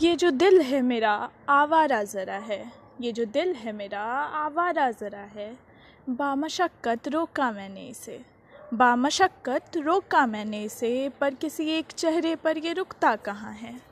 ये जो दिल है मेरा, आवारा ज़रा है। ये जो दिल है मेरा, आवारा ज़रा है। बामशक्क़त रोका मैंने इसे। बामशक्क़त रोका मैंने इसे, पर किसी एक चेहरे पर ये रुकता कहाँ है?